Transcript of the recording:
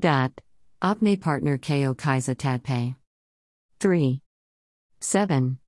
Dot. Opne partner Ko kaise tadpe? 3. 7.